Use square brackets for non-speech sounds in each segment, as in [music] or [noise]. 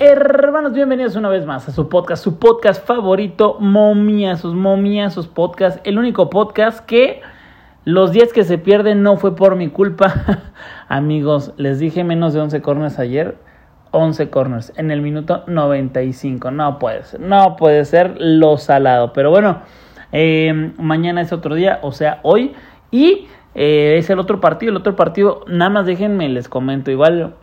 Hermanos, bienvenidos una vez más a su podcast, su podcast favorito, Momiazos, Momiazos Podcast, el único podcast que los días que se pierden no fue por mi culpa. [laughs] Amigos, les dije menos de 11 corners ayer, 11 corners en el minuto 95. No puede ser, no puede ser lo salado. Pero bueno, eh, mañana es otro día, o sea, hoy. Y eh, es el otro partido, el otro partido, nada más déjenme, les comento igual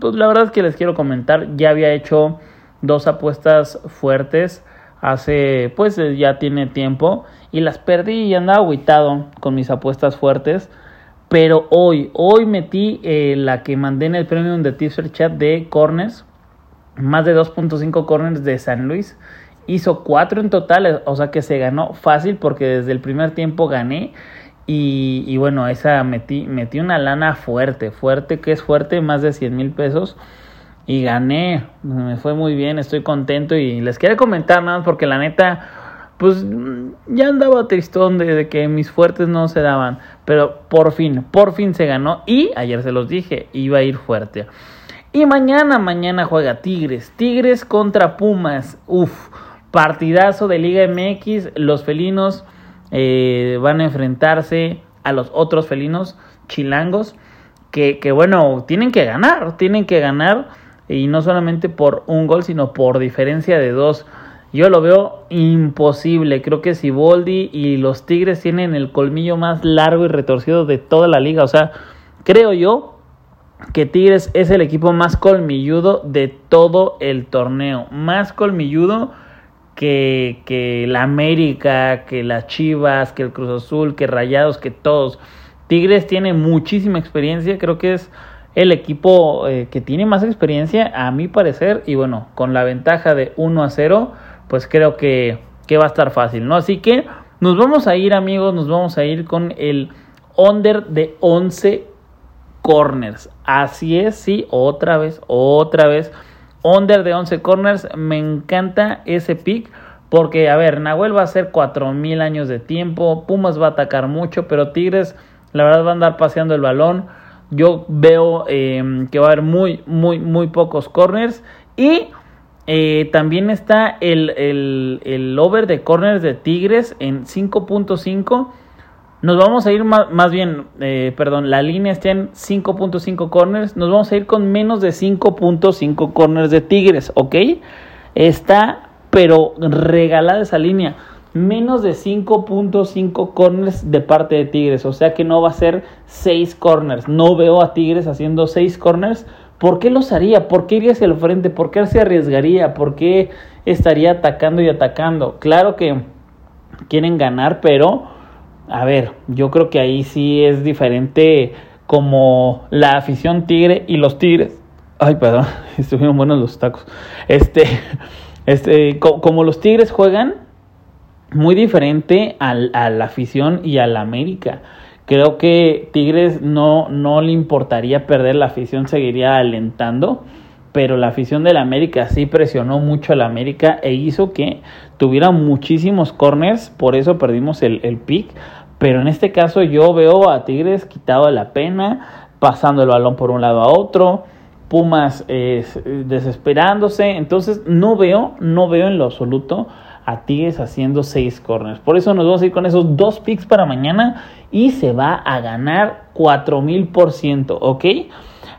pues la verdad es que les quiero comentar, ya había hecho dos apuestas fuertes hace, pues eh, ya tiene tiempo y las perdí y andaba aguitado con mis apuestas fuertes. Pero hoy, hoy metí eh, la que mandé en el premium de Teaser Chat de corners, más de 2.5 corners de San Luis. Hizo 4 en total, o sea que se ganó fácil porque desde el primer tiempo gané y, bueno, esa metí, metí una lana fuerte, fuerte, que es fuerte, más de 100 mil pesos. Y gané, me fue muy bien, estoy contento y les quiero comentar nada más porque la neta, pues ya andaba tristón de, de, que mis fuertes no se daban. Pero por fin, por fin se ganó y ayer se los dije, iba a ir fuerte. Y mañana, mañana juega Tigres, Tigres contra Pumas, uff, partidazo de Liga MX, los felinos eh, van a enfrentarse a los otros felinos chilangos que, que, bueno, tienen que ganar, tienen que ganar y no solamente por un gol, sino por diferencia de dos. Yo lo veo imposible. Creo que si Boldi y los Tigres tienen el colmillo más largo y retorcido de toda la liga. O sea, creo yo que Tigres es el equipo más colmilludo de todo el torneo. Más colmilludo que, que la América, que las Chivas, que el Cruz Azul, que Rayados, que todos. Tigres tiene muchísima experiencia, creo que es el equipo eh, que tiene más experiencia a mi parecer y bueno, con la ventaja de 1 a 0, pues creo que, que va a estar fácil, ¿no? Así que nos vamos a ir amigos, nos vamos a ir con el under de 11 corners. Así es, sí, otra vez, otra vez. Under de 11 corners, me encanta ese pick. Porque, a ver, Nahuel va a ser 4000 años de tiempo. Pumas va a atacar mucho, pero Tigres, la verdad, va a andar paseando el balón. Yo veo eh, que va a haber muy, muy, muy pocos corners. Y eh, también está el, el, el, over de corners de Tigres en 5.5. Nos vamos a ir más, bien, eh, perdón, la línea está en 5.5 corners. Nos vamos a ir con menos de 5.5 corners de Tigres, ¿ok? Está, pero regalada esa línea. Menos de 5.5 corners de parte de Tigres. O sea que no va a ser 6 corners. No veo a Tigres haciendo 6 corners. ¿Por qué los haría? ¿Por qué iría hacia el frente? ¿Por qué se arriesgaría? ¿Por qué estaría atacando y atacando? Claro que quieren ganar, pero a ver, yo creo que ahí sí es diferente como la afición tigre y los tigres. Ay, perdón, [laughs] estuvieron buenos los tacos. Este, [laughs] este, como los tigres juegan, muy diferente al, a la afición y a la América. Creo que Tigres no, no le importaría perder, la afición seguiría alentando pero la afición del América sí presionó mucho al América e hizo que tuviera muchísimos corners, por eso perdimos el, pick. Pero en este caso yo veo a Tigres quitado la pena, pasando el balón por un lado a otro, Pumas desesperándose. Entonces no veo, no veo en lo absoluto a Tigres haciendo seis corners. Por eso nos vamos a ir con esos dos picks para mañana y se va a ganar 4000%, ¿ok?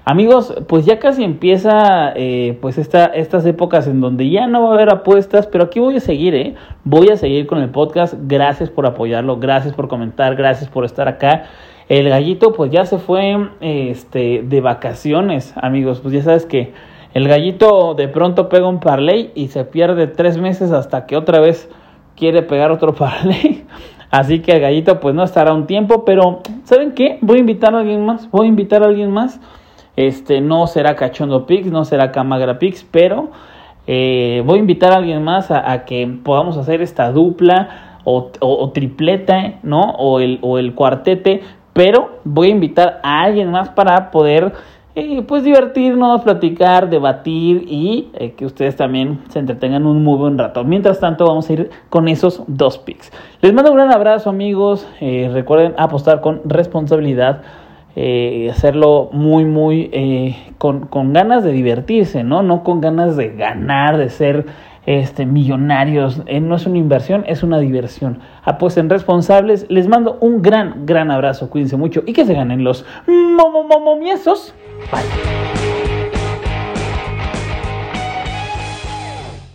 Amigos, pues ya casi empieza eh, pues esta, estas épocas en donde ya no va a haber apuestas, pero aquí voy a seguir, ¿eh? Voy a seguir con el podcast. Gracias por apoyarlo, gracias por comentar, gracias por estar acá. El gallito pues ya se fue este, de vacaciones, amigos. Pues ya sabes que el gallito de pronto pega un parlay y se pierde tres meses hasta que otra vez quiere pegar otro [laughs] parlay. Así que el gallito pues no estará un tiempo, pero ¿saben qué? Voy a invitar a alguien más, voy a invitar a alguien más este no será Cachondo Pix, no será Camagra Pix, pero eh, voy a invitar a alguien más a, que podamos hacer esta dupla o, tripleta, ¿no? O el, o el cuartete, pero voy a invitar a alguien más para poder eh, pues divertirnos, platicar, debatir y eh, que ustedes también se entretengan un muy buen rato. Mientras tanto, vamos a ir con esos dos picks. Les mando un gran abrazo, amigos. recuerden apostar con responsabilidad. Eh, hacerlo muy, muy eh, con, con, ganas de divertirse, ¿no? No con ganas de ganar, de ser este, millonarios. Eh, no es una inversión, es una diversión. Apuesten responsables. Les mando un gran, gran abrazo. Cuídense mucho y que se ganen los momomomiesos. Bye.